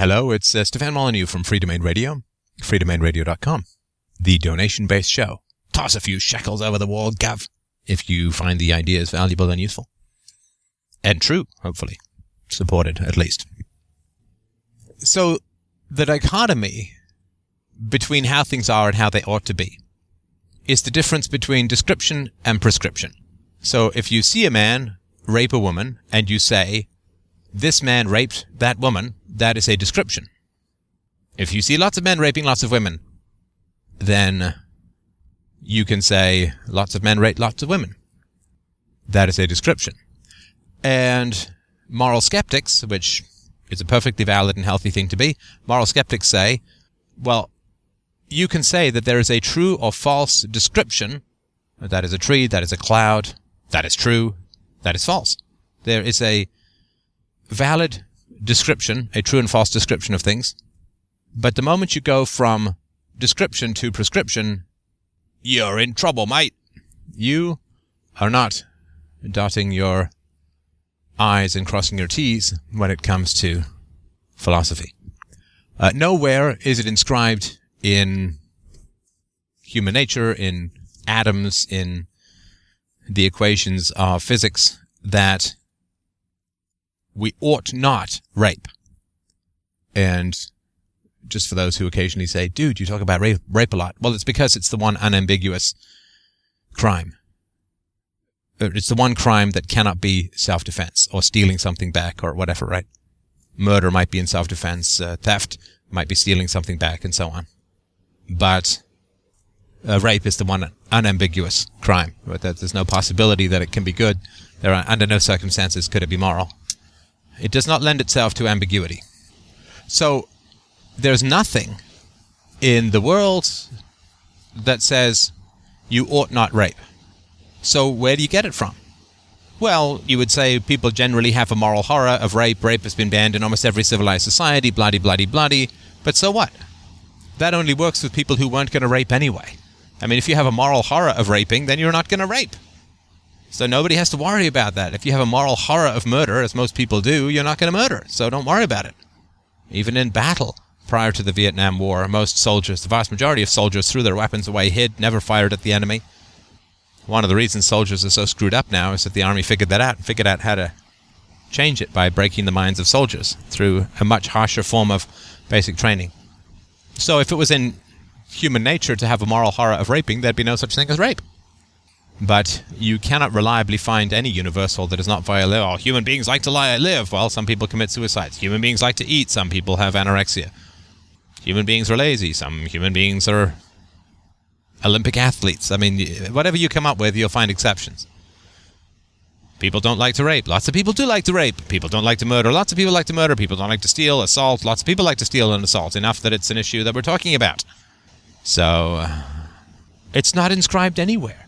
Hello, it's uh, Stefan Molyneux from Free Domain Radio, freedomainradio.com, the donation-based show. Toss a few shekels over the wall, Gav, if you find the ideas valuable and useful. And true, hopefully. Supported, at least. So, the dichotomy between how things are and how they ought to be is the difference between description and prescription. So, if you see a man rape a woman and you say, this man raped that woman, that is a description. If you see lots of men raping lots of women, then you can say lots of men rape lots of women. That is a description. And moral skeptics, which is a perfectly valid and healthy thing to be, moral skeptics say, well, you can say that there is a true or false description. That is a tree, that is a cloud, that is true, that is false. There is a valid description, a true and false description of things. But the moment you go from description to prescription, you're in trouble, mate. You are not dotting your I's and crossing your T's when it comes to philosophy. Uh, nowhere is it inscribed in human nature, in atoms, in the equations of physics that we ought not rape. And just for those who occasionally say, dude, you talk about rape, rape a lot. Well, it's because it's the one unambiguous crime. Uh, it's the one crime that cannot be self-defense or stealing something back or whatever, right? Murder might be in self-defense, uh, theft might be stealing something back and so on. But uh, rape is the one unambiguous crime. There's no possibility that it can be good. There are, under no circumstances could it be moral. It does not lend itself to ambiguity. So there's nothing in the world that says you ought not rape. So where do you get it from? Well, you would say people generally have a moral horror of rape. Rape has been banned in almost every civilized society, bloody, bloody, bloody. But so what? That only works with people who weren't going to rape anyway. I mean, if you have a moral horror of raping, then you're not going to rape. So nobody has to worry about that. If you have a moral horror of murder, as most people do, you're not going to murder. So don't worry about it. Even in battle, prior to the Vietnam War, most soldiers, the vast majority of soldiers, threw their weapons away, hid, never fired at the enemy. One of the reasons soldiers are so screwed up now is that the army figured that out and figured out how to change it by breaking the minds of soldiers through a much harsher form of basic training. So if it was in human nature to have a moral horror of raping, there'd be no such thing as rape. But you cannot reliably find any universal that is not violent. Oh, human beings like to lie, live. Well, some people commit suicides. Human beings like to eat. Some people have anorexia. Human beings are lazy. Some human beings are Olympic athletes. I mean, whatever you come up with, you'll find exceptions. People don't like to rape. Lots of people do like to rape. People don't like to murder. Lots of people like to murder. People don't like to steal, assault. Lots of people like to steal and assault. Enough that it's an issue that we're talking about. So, uh, it's not inscribed anywhere.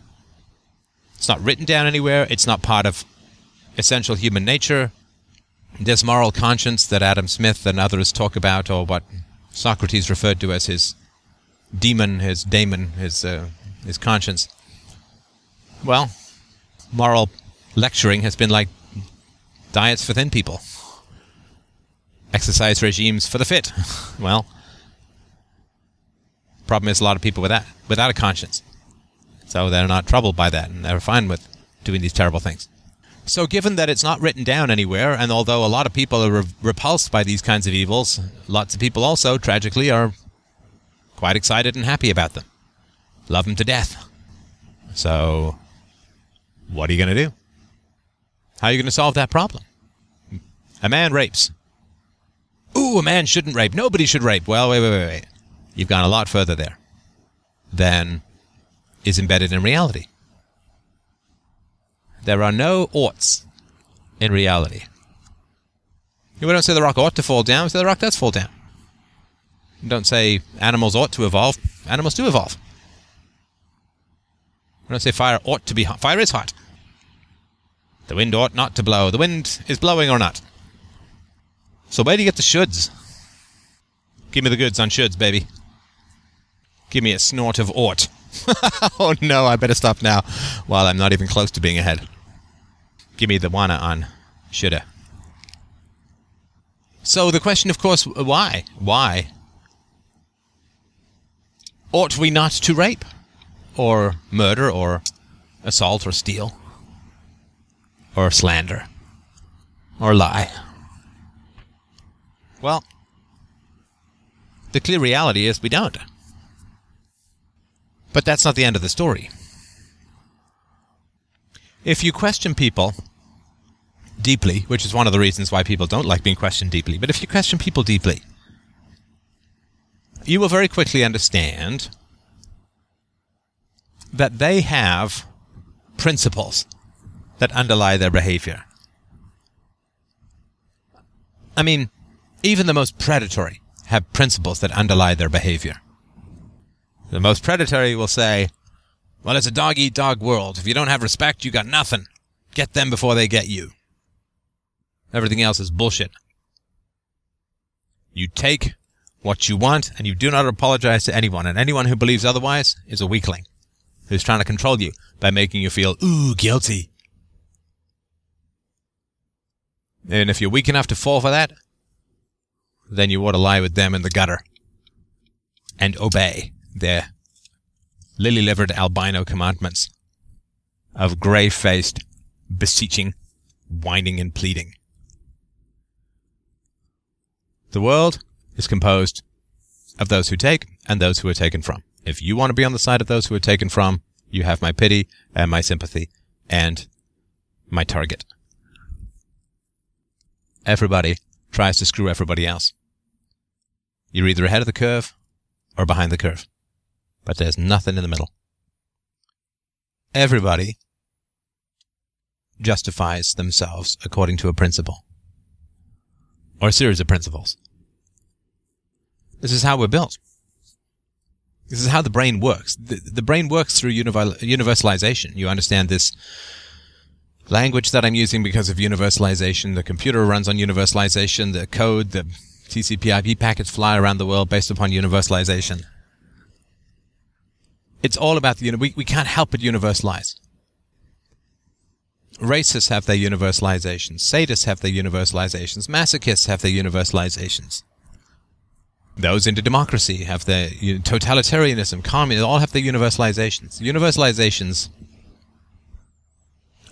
It's not written down anywhere. It's not part of essential human nature. This moral conscience that Adam Smith and others talk about, or what Socrates referred to as his demon, his daemon, his uh, his conscience. Well, moral lecturing has been like diets for thin people, exercise regimes for the fit. well, problem is a lot of people with that without a conscience, so they're not troubled by that, and they're fine with doing these terrible things. So, given that it's not written down anywhere, and although a lot of people are re- repulsed by these kinds of evils, lots of people also, tragically, are quite excited and happy about them. Love them to death. So, what are you going to do? How are you going to solve that problem? A man rapes. Ooh, a man shouldn't rape. Nobody should rape. Well, wait, wait, wait, wait. You've gone a lot further there than is embedded in reality. There are no oughts in reality. We don't say the rock ought to fall down, we say the rock does fall down. We don't say animals ought to evolve, animals do evolve. We don't say fire ought to be hot. Fire is hot. The wind ought not to blow. The wind is blowing or not. So where do you get the shoulds? Give me the goods on shoulds, baby. Give me a snort of ought. oh no, I better stop now while I'm not even close to being ahead. Give me the wanna on shoulda. So the question, of course, why? Why? Ought we not to rape? Or murder, or assault, or steal? Or slander? Or lie? Well, the clear reality is we don't. But that's not the end of the story. If you question people deeply, which is one of the reasons why people don't like being questioned deeply, but if you question people deeply, you will very quickly understand that they have principles that underlie their behavior. I mean, even the most predatory have principles that underlie their behavior. The most predatory will say, Well, it's a dog eat dog world. If you don't have respect, you got nothing. Get them before they get you. Everything else is bullshit. You take what you want and you do not apologize to anyone, and anyone who believes otherwise is a weakling who's trying to control you by making you feel, ooh, guilty. And if you're weak enough to fall for that, then you ought to lie with them in the gutter and obey their lily livered albino commandments of grey faced beseeching, whining, and pleading. The world is composed of those who take and those who are taken from. If you want to be on the side of those who are taken from, you have my pity and my sympathy and my target. Everybody tries to screw everybody else. You're either ahead of the curve or behind the curve, but there's nothing in the middle. Everybody justifies themselves according to a principle or a series of principles. This is how we're built. This is how the brain works. The, the brain works through universalization. You understand this language that I'm using because of universalization. The computer runs on universalization. The code, the TCP/IP packets fly around the world based upon universalization. It's all about the we we can't help but universalize. Racists have their universalizations. Sadists have their universalizations. Masochists have their universalizations. Those into democracy have their you know, totalitarianism, communism, all have their universalizations. Universalizations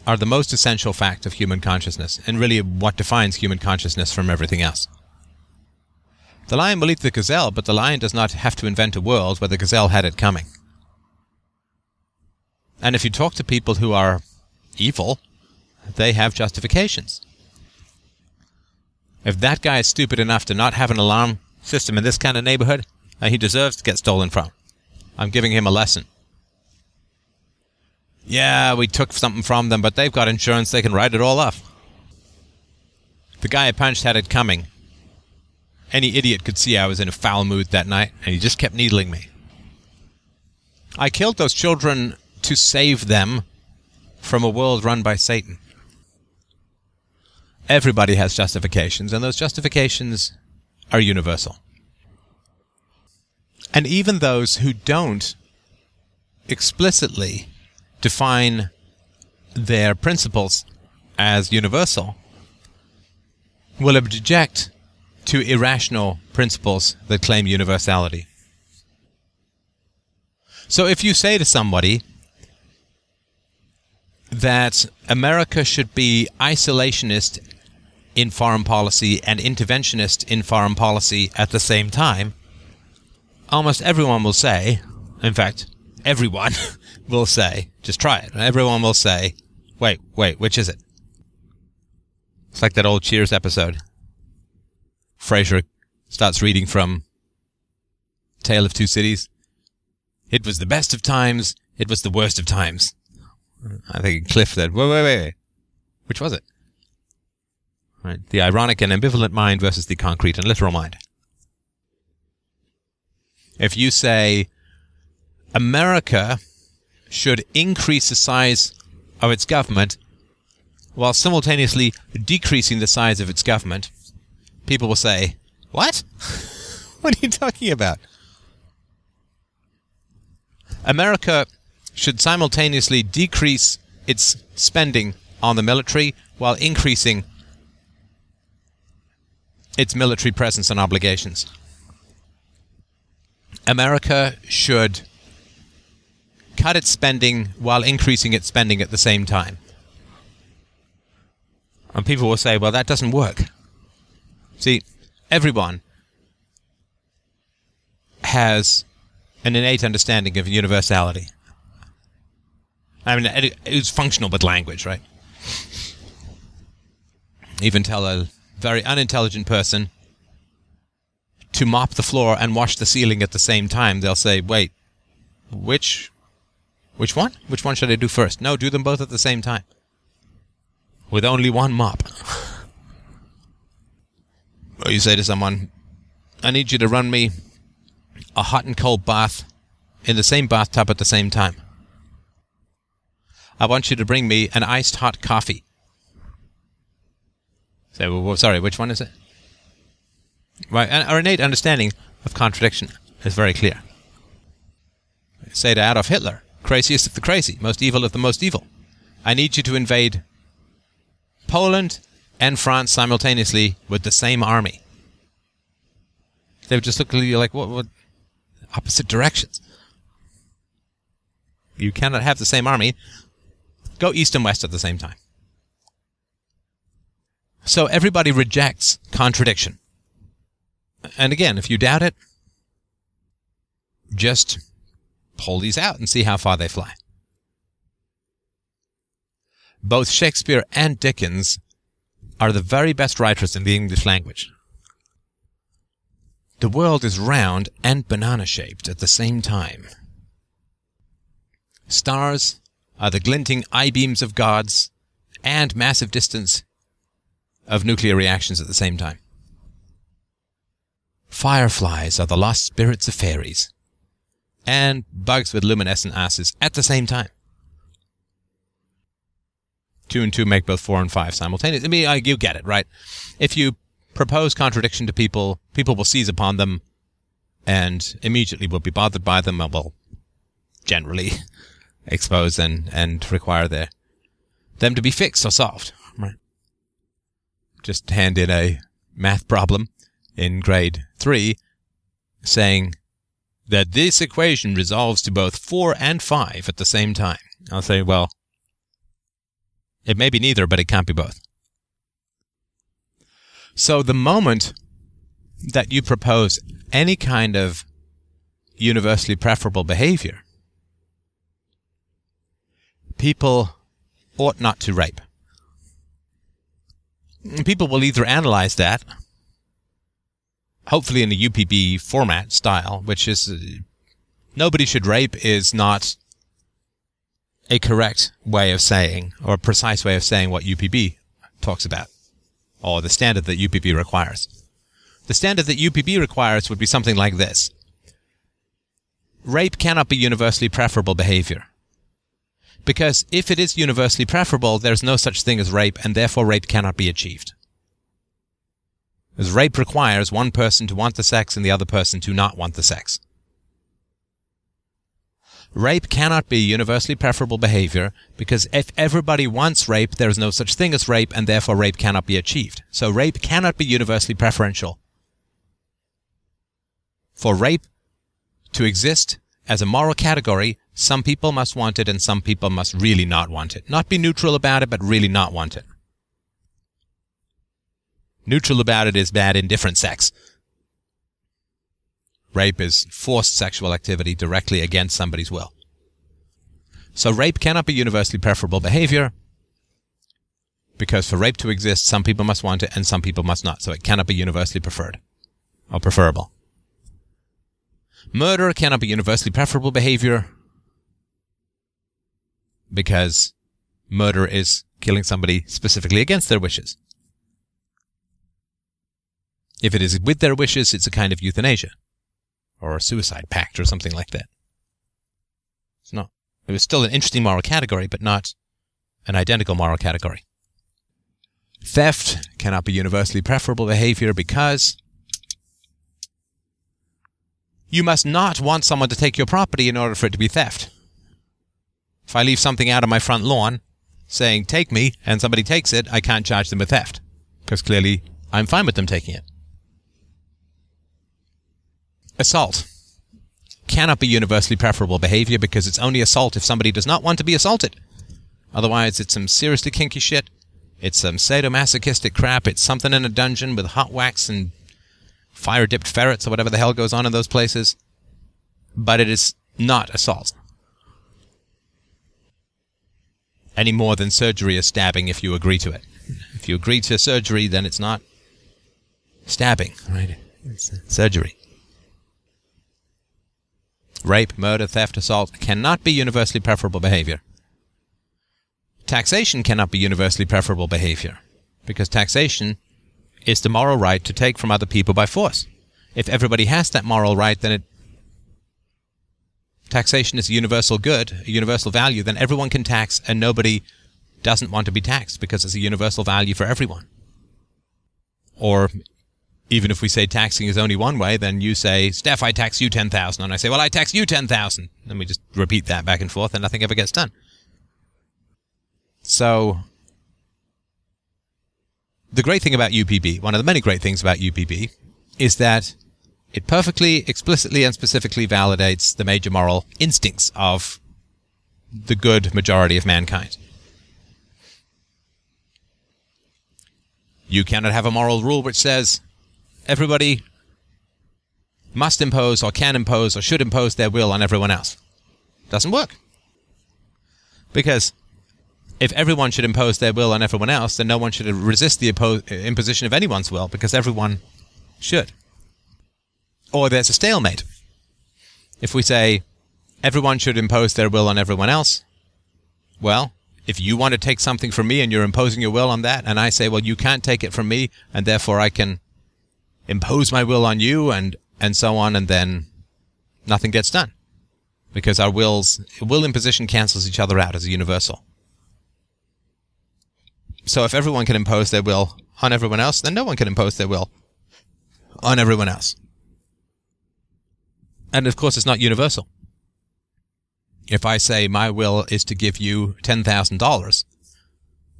are the most essential fact of human consciousness, and really what defines human consciousness from everything else. The lion will eat the gazelle, but the lion does not have to invent a world where the gazelle had it coming. And if you talk to people who are evil, they have justifications. If that guy is stupid enough to not have an alarm system in this kind of neighborhood, uh, he deserves to get stolen from. I'm giving him a lesson. Yeah, we took something from them, but they've got insurance, they can write it all off. The guy I punched had it coming. Any idiot could see I was in a foul mood that night, and he just kept needling me. I killed those children to save them from a world run by Satan. Everybody has justifications, and those justifications are universal. And even those who don't explicitly define their principles as universal will object to irrational principles that claim universality. So if you say to somebody that America should be isolationist in foreign policy and interventionist in foreign policy at the same time, almost everyone will say, in fact, everyone will say, just try it. Everyone will say, wait, wait, which is it? It's like that old Cheers episode. Frasier starts reading from Tale of Two Cities. It was the best of times. It was the worst of times. I think Cliff said, wait, wait, wait. Which was it? Right. The ironic and ambivalent mind versus the concrete and literal mind. If you say America should increase the size of its government while simultaneously decreasing the size of its government, people will say, What? what are you talking about? America should simultaneously decrease its spending on the military while increasing its military presence and obligations. America should cut its spending while increasing its spending at the same time. And people will say, well, that doesn't work. See, everyone has an innate understanding of universality. I mean, it's functional with language, right? Even tell a very unintelligent person to mop the floor and wash the ceiling at the same time, they'll say, "Wait, which, which one? Which one should I do first? No, do them both at the same time, with only one mop." or you say to someone, "I need you to run me a hot and cold bath in the same bathtub at the same time." I want you to bring me an iced hot coffee. Say, well, sorry, which one is it? Right, our innate understanding of contradiction is very clear. Say to Adolf Hitler, craziest of the crazy, most evil of the most evil. I need you to invade Poland and France simultaneously with the same army. They would just look at you like, what, what? Opposite directions. You cannot have the same army go east and west at the same time. So everybody rejects contradiction. And again, if you doubt it, just pull these out and see how far they fly. Both Shakespeare and Dickens are the very best writers in the English language. The world is round and banana shaped at the same time. Stars are the glinting eye beams of gods and massive distance of nuclear reactions at the same time. Fireflies are the lost spirits of fairies, and bugs with luminescent asses at the same time. Two and two make both four and five simultaneously. I mean, you get it, right? If you propose contradiction to people, people will seize upon them and immediately will be bothered by them, well, generally expose and, and require their, them to be fixed or solved, right? Just hand in a math problem in grade 3 saying that this equation resolves to both 4 and 5 at the same time. I'll say, well, it may be neither, but it can't be both. So the moment that you propose any kind of universally preferable behavior, people ought not to rape. People will either analyze that hopefully in the UPB format style, which is uh, nobody should rape is not a correct way of saying or a precise way of saying what UPB talks about or the standard that UPB requires. The standard that UPB requires would be something like this. Rape cannot be universally preferable behavior. Because if it is universally preferable, there's no such thing as rape, and therefore rape cannot be achieved as rape requires one person to want the sex and the other person to not want the sex. Rape cannot be universally preferable behavior because if everybody wants rape, there is no such thing as rape and therefore rape cannot be achieved. So rape cannot be universally preferential. For rape to exist as a moral category, some people must want it and some people must really not want it. Not be neutral about it, but really not want it. Neutral about it is bad indifferent sex. Rape is forced sexual activity directly against somebody's will. So rape cannot be universally preferable behavior because for rape to exist, some people must want it and some people must not. So it cannot be universally preferred or preferable. Murder cannot be universally preferable behavior because murder is killing somebody specifically against their wishes. If it is with their wishes, it's a kind of euthanasia or a suicide pact or something like that. It's not. It was still an interesting moral category, but not an identical moral category. Theft cannot be universally preferable behavior because you must not want someone to take your property in order for it to be theft. If I leave something out on my front lawn saying, take me, and somebody takes it, I can't charge them with theft because clearly I'm fine with them taking it. assault cannot be universally preferable behavior because it's only assault if somebody does not want to be assaulted. Otherwise, it's some seriously kinky shit. It's some sadomasochistic crap. It's something in a dungeon with hot wax and fire dipped ferrets or whatever the hell goes on in those places. But it is not assault. Any more than surgery is stabbing if you agree to it. If you agree to surgery, then it's not stabbing, right? It's surgery. Rape, murder, theft, assault cannot be universally preferable behavior. Taxation cannot be universally preferable behavior because taxation is the moral right to take from other people by force. If everybody has that moral right, then it, taxation is a universal good, a universal value, then everyone can tax and nobody doesn't want to be taxed because it's a universal value for everyone. Or even if we say taxing is only one way, then you say, Steph, I tax you 10,000. And I say, well, I tax you 10,000. And we just repeat that back and forth and nothing ever gets done. So, the great thing about UPB, one of the many great things about UPB, is that it perfectly, explicitly, and specifically validates the major moral instincts of the good majority of mankind. You cannot have a moral rule which says everybody must impose or can impose or should impose their will on everyone else. Doesn't work. Because if everyone should impose their will on everyone else, then no one should resist the imposition of anyone's will because everyone should. Or there's a stalemate. If we say everyone should impose their will on everyone else, well, if you want to take something from me and you're imposing your will on that, and I say, well, you can't take it from me, and therefore I can impose my will on you and and so on and then nothing gets done. Because our wills will imposition cancels each other out as a universal. So if everyone can impose their will on everyone else then no one can impose their will on everyone else and of course it's not universal if i say my will is to give you $10,000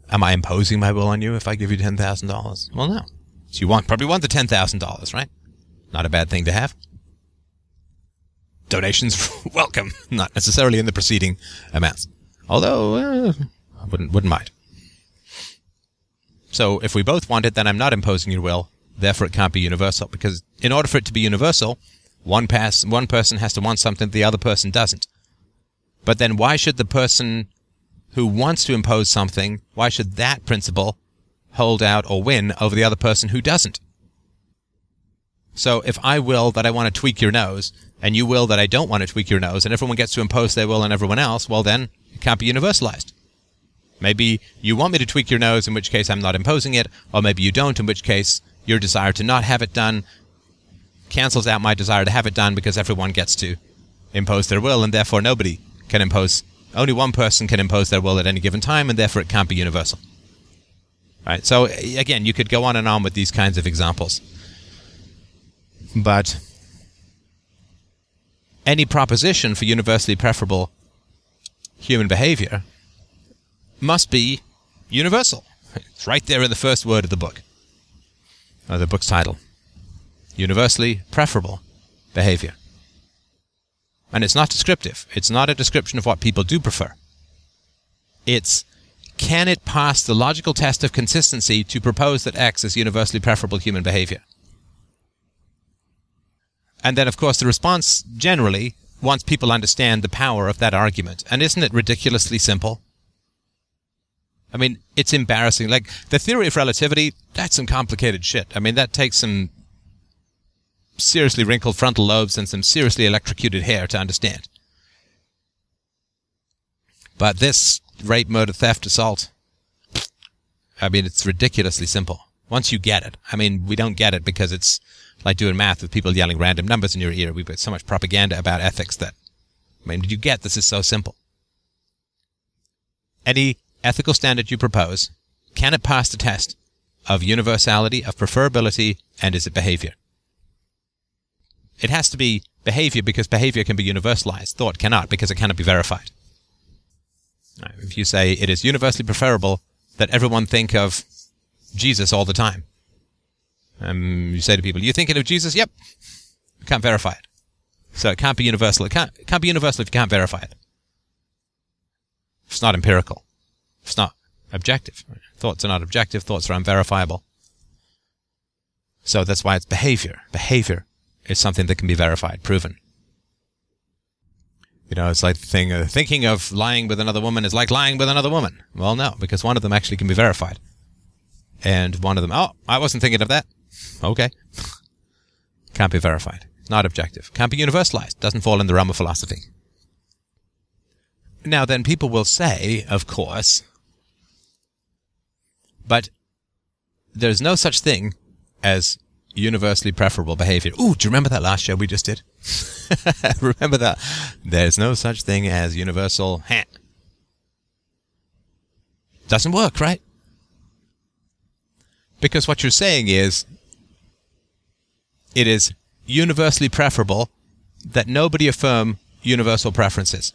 am i imposing my will on you if i give you $10,000 well no so you want probably want the ten thousand dollars, right? Not a bad thing to have. Donations welcome, not necessarily in the preceding amounts, although uh, I wouldn't wouldn't mind. So if we both want it, then I'm not imposing your will. Therefore, it can't be universal because in order for it to be universal, one pass one person has to want something the other person doesn't. But then why should the person who wants to impose something, why should that principle hold out or win over the other person who doesn't. So if I will that I want to tweak your nose, and you will that I don't want to tweak your nose, and everyone gets to impose their will on everyone else, well then it can't be universalized. Maybe you want me to tweak your nose, in which case I'm not imposing it, or maybe you don't, in which case your desire to not have it done cancels out my desire to have it done because everyone gets to impose their will, and therefore nobody can impose. Only one person can impose their will at any given time, and therefore it can't be universal. Right. So again, you could go on and on with these kinds of examples. But any proposition for universally preferable human behavior must be universal. It's right there in the first word of the book, or the book's title. Universally preferable behavior. And it's not descriptive. It's not a description of what people do prefer. It's can it pass the logical test of consistency to propose that X is universally preferable human behavior? And then, of course, the response generally, once people understand the power of that argument, and isn't it ridiculously simple? I mean, it's embarrassing. Like, the theory of relativity, that's some complicated shit. I mean, that takes some seriously wrinkled frontal lobes and some seriously electrocuted hair to understand. But this rape, murder, theft, assault. I mean, it's ridiculously simple. Once you get it, I mean, we don't get it because it's like doing math with people yelling random numbers in your ear. We've got so much propaganda about ethics that, I mean, did you get this is so simple? Any ethical standard you propose, can it pass the test of universality, of preferability, and is it behavior? It has to be behavior because behavior can be universalized. Thought cannot because it cannot be verified. If you say it is universally preferable that everyone think of Jesus all the time, um, you say to people, "You thinking of Jesus?" Yep. Can't verify it. So it can't be universal. It can't, it can't be universal if you can't verify it. It's not empirical. It's not objective. Thoughts are not objective. Thoughts are unverifiable. So that's why it's behavior. Behavior is something that can be verified, proven. You know, it's like the thing, uh, thinking of lying with another woman is like lying with another woman. Well, no, because one of them actually can be verified. And one of them, oh, I wasn't thinking of that. Okay. Can't be verified. Not objective. Can't be universalized. Doesn't fall in the realm of philosophy. Now, then people will say, of course, but there's no such thing as universally preferable behavior. Ooh, do you remember that last show we just did? remember that? There's no such thing as universal. Heh. Doesn't work, right? Because what you're saying is it is universally preferable that nobody affirm universal preferences.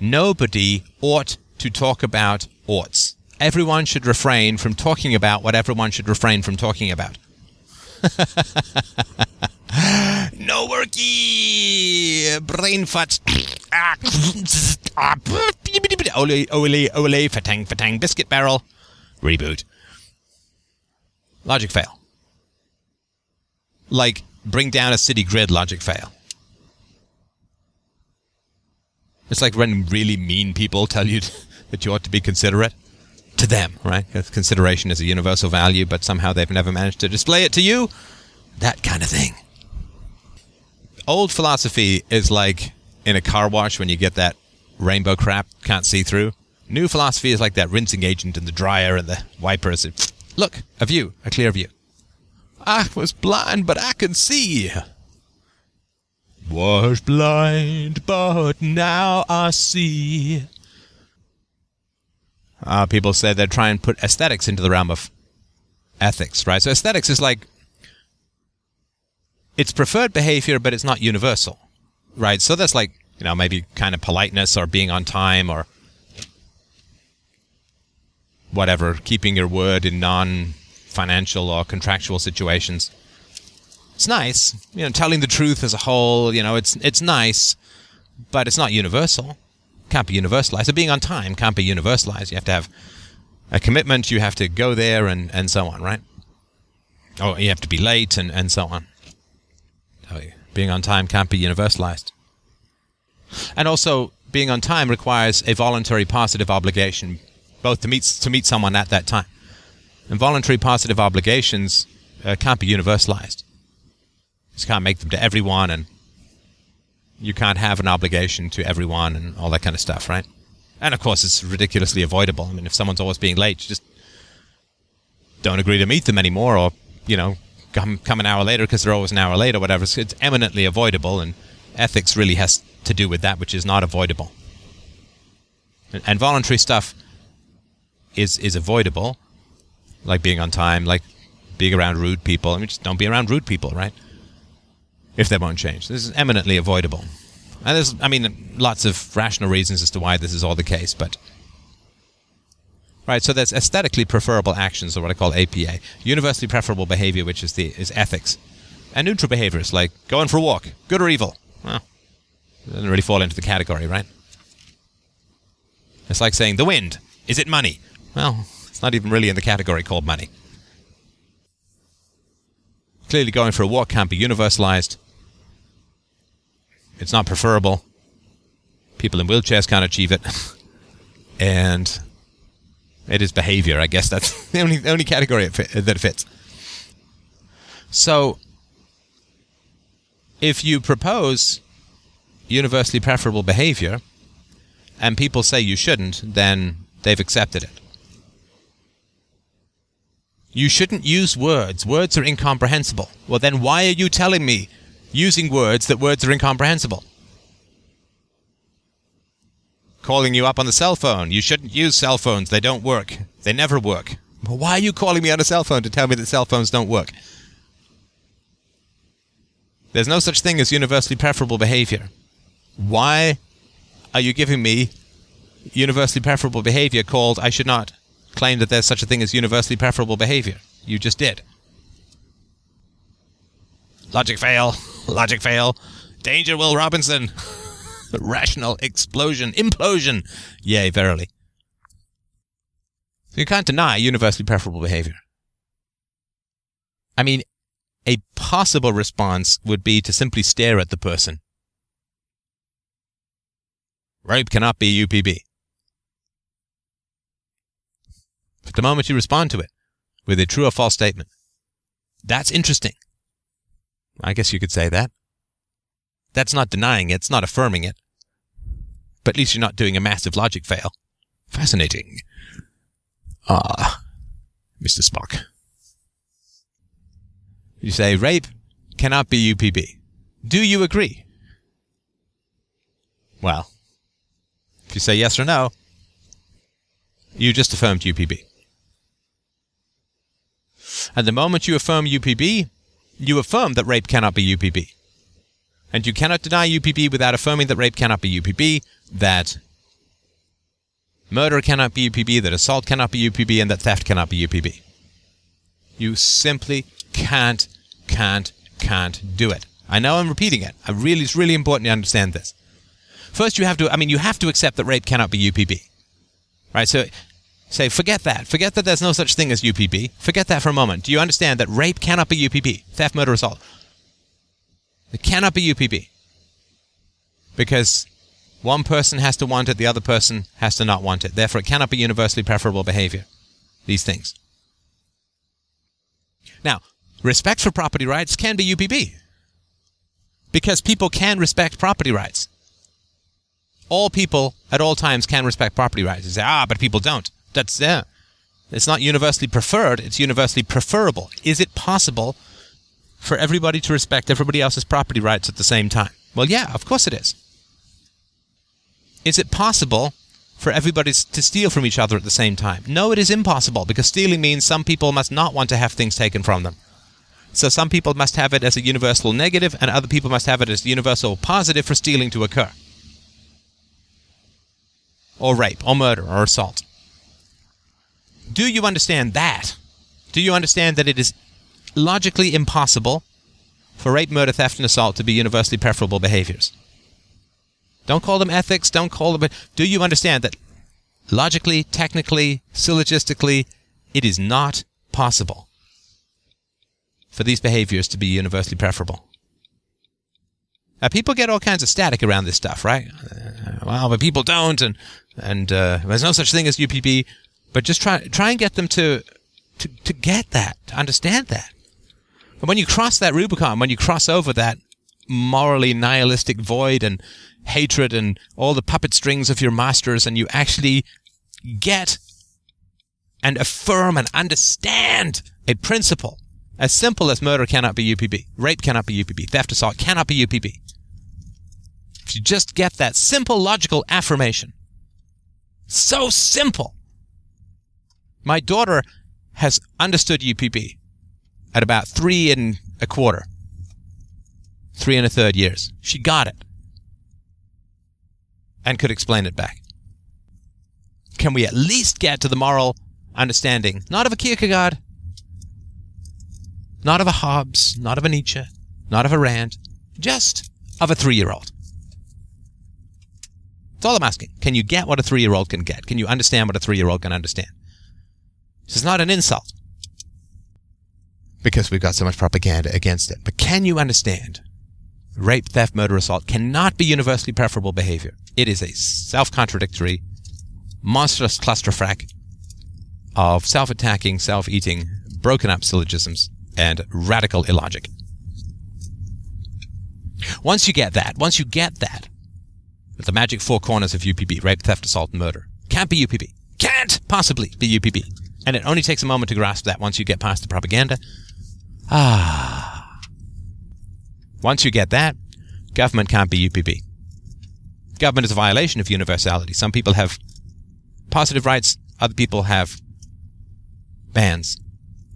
Nobody ought to talk about oughts. Everyone should refrain from talking about what everyone should refrain from talking about. no worky brain fat. Ah. ole ole ole fatang fatang biscuit barrel reboot. Logic fail. Like bring down a city grid logic fail. It's like when really mean people tell you that you ought to be considerate to them, right? Consideration is a universal value, but somehow they've never managed to display it to you. That kind of thing. Old philosophy is like in a car wash when you get that rainbow crap can't see through. New philosophy is like that rinsing agent in the dryer and the wipers. Look, a view, a clear view. I was blind, but I can see. Was blind, but now I see. Uh, people say they try and put aesthetics into the realm of ethics, right? So aesthetics is like it's preferred behavior, but it's not universal, right? So that's like you know maybe kind of politeness or being on time or whatever, keeping your word in non-financial or contractual situations. It's nice, you know, telling the truth as a whole. You know, it's it's nice, but it's not universal can't be universalized. So being on time can't be universalized. You have to have a commitment. You have to go there and, and so on, right? Oh, you have to be late and, and so on. So being on time can't be universalized. And also, being on time requires a voluntary positive obligation, both to meet to meet someone at that time. And voluntary positive obligations uh, can't be universalized. You just can't make them to everyone and you can't have an obligation to everyone and all that kind of stuff, right? And of course, it's ridiculously avoidable. I mean, if someone's always being late, just don't agree to meet them anymore, or you know, come come an hour later because they're always an hour late or whatever. So it's eminently avoidable, and ethics really has to do with that, which is not avoidable. And, and voluntary stuff is is avoidable, like being on time, like being around rude people. I mean, just don't be around rude people, right? If they won't change. This is eminently avoidable. And there's, I mean, lots of rational reasons as to why this is all the case, but. Right, so there's aesthetically preferable actions, or what I call APA. Universally preferable behavior, which is the is ethics. And neutral behaviors, like going for a walk, good or evil. Well, doesn't really fall into the category, right? It's like saying, the wind, is it money? Well, it's not even really in the category called money. Clearly, going for a walk can't be universalized. It's not preferable. People in wheelchairs can't achieve it. and it is behavior. I guess that's the only, the only category it fit, that it fits. So, if you propose universally preferable behavior and people say you shouldn't, then they've accepted it. You shouldn't use words. Words are incomprehensible. Well, then why are you telling me using words that words are incomprehensible. Calling you up on the cell phone. You shouldn't use cell phones. They don't work. They never work. Well, why are you calling me on a cell phone to tell me that cell phones don't work? There's no such thing as universally preferable behavior. Why are you giving me universally preferable behavior called I should not claim that there's such a thing as universally preferable behavior? You just did. Logic fail. Logic fail. Danger, Will Robinson. Rational explosion. Implosion. Yea, verily. You can't deny universally preferable behavior. I mean, a possible response would be to simply stare at the person. Rape cannot be UPB. But the moment you respond to it with a true or false statement, that's interesting. I guess you could say that. That's not denying it, it's not affirming it. But at least you're not doing a massive logic fail. Fascinating. Ah, Mr. Spock. You say rape cannot be UPB. Do you agree? Well, if you say yes or no, you just affirmed UPB. And the moment you affirm UPB, you affirm that rape cannot be UPB. And you cannot deny UPB without affirming that rape cannot be UPB, that murder cannot be UPB, that assault cannot be UPB, and that theft cannot be UPB. You simply can't, can't, can't do it. I know I'm repeating it. I really, it's really important you understand this. First, you have to, I mean, you have to accept that rape cannot be UPB. Right? So say, forget that. Forget that there's no such thing as UPB. Forget that for a moment. Do you understand that rape cannot be UPB? Theft, murder, assault. It cannot be UPB. Because one person has to want it, the other person has to not want it. Therefore, it cannot be universally preferable behavior. These things. Now, respect for property rights can be UPB. Because people can respect property rights. All people at all times can respect property rights. You say, ah, but people don't. That's, yeah. It's not universally preferred, it's universally preferable. Is it possible for everybody to respect everybody else's property rights at the same time? Well, yeah, of course it is. Is it possible for everybody to steal from each other at the same time? No, it is impossible because stealing means some people must not want to have things taken from them. So some people must have it as a universal negative and other people must have it as a universal positive for stealing to occur. Or rape, or murder, or assault. Do you understand that? Do you understand that it is logically impossible for rape, murder, theft, and assault to be universally preferable behaviors? Don't call them ethics. Don't call them. Do you understand that logically, technically, syllogistically, it is not possible for these behaviors to be universally preferable? Now, people get all kinds of static around this stuff, right? Uh, well, but people don't, and and uh, there's no such thing as UPB. But just try try and get them to to to get that, to understand that. And when you cross that Rubicon, when you cross over that morally nihilistic void and hatred and all the puppet strings of your masters, and you actually get and affirm and understand a principle as simple as murder cannot be UPB, rape cannot be UPB, theft, assault cannot be UPB. If you just get that simple logical affirmation, so simple. My daughter has understood UPB at about three and a quarter, three and a third years. She got it and could explain it back. Can we at least get to the moral understanding, not of a Kierkegaard, not of a Hobbes, not of a Nietzsche, not of a Rand, just of a three year old? That's all I'm asking. Can you get what a three year old can get? Can you understand what a three year old can understand? This is not an insult because we've got so much propaganda against it. But can you understand? Rape, theft, murder, assault cannot be universally preferable behavior. It is a self-contradictory, monstrous clusterfuck of self-attacking, self-eating, broken up syllogisms and radical illogic. Once you get that, once you get that, the magic four corners of UPB, rape, theft, assault, murder, can't be UPB. Can't possibly be UPB. And it only takes a moment to grasp that once you get past the propaganda. Ah. Once you get that, government can't be UPB. Government is a violation of universality. Some people have positive rights, other people have bans.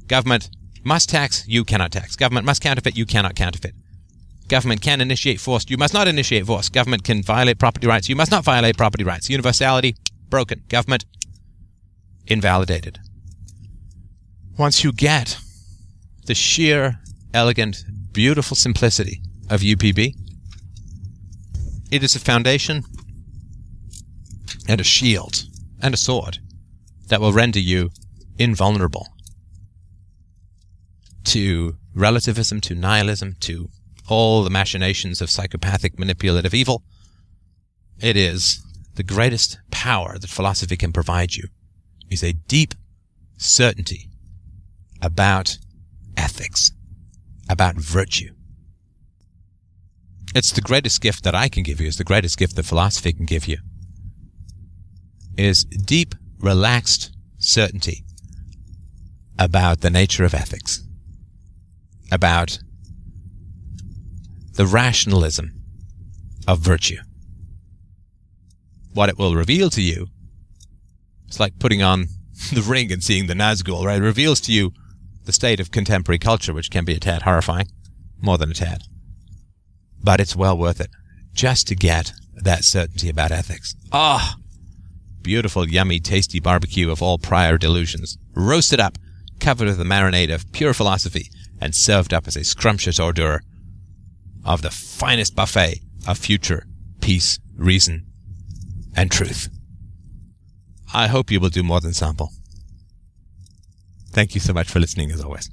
Government must tax, you cannot tax. Government must counterfeit, you cannot counterfeit. Government can initiate force, you must not initiate force. Government can violate property rights, you must not violate property rights. Universality, broken. Government, invalidated once you get the sheer, elegant, beautiful simplicity of UPB. It is a foundation and a shield and a sword that will render you invulnerable to relativism, to nihilism, to all the machinations of psychopathic manipulative evil. It is the greatest power that philosophy can provide you is a deep certainty about ethics, about virtue. It's the greatest gift that I can give you, it's the greatest gift that philosophy can give you. Is deep, relaxed certainty about the nature of ethics, about the rationalism of virtue. What it will reveal to you, it's like putting on the ring and seeing the Nazgul, right? It reveals to you the state of contemporary culture, which can be a tad horrifying, more than a tad. But it's well worth it, just to get that certainty about ethics. Ah! Oh, beautiful, yummy, tasty barbecue of all prior delusions, roasted up, covered with a marinade of pure philosophy, and served up as a scrumptious hors d'oeuvre of the finest buffet of future peace, reason, and truth. I hope you will do more than sample. Thank you so much for listening as always.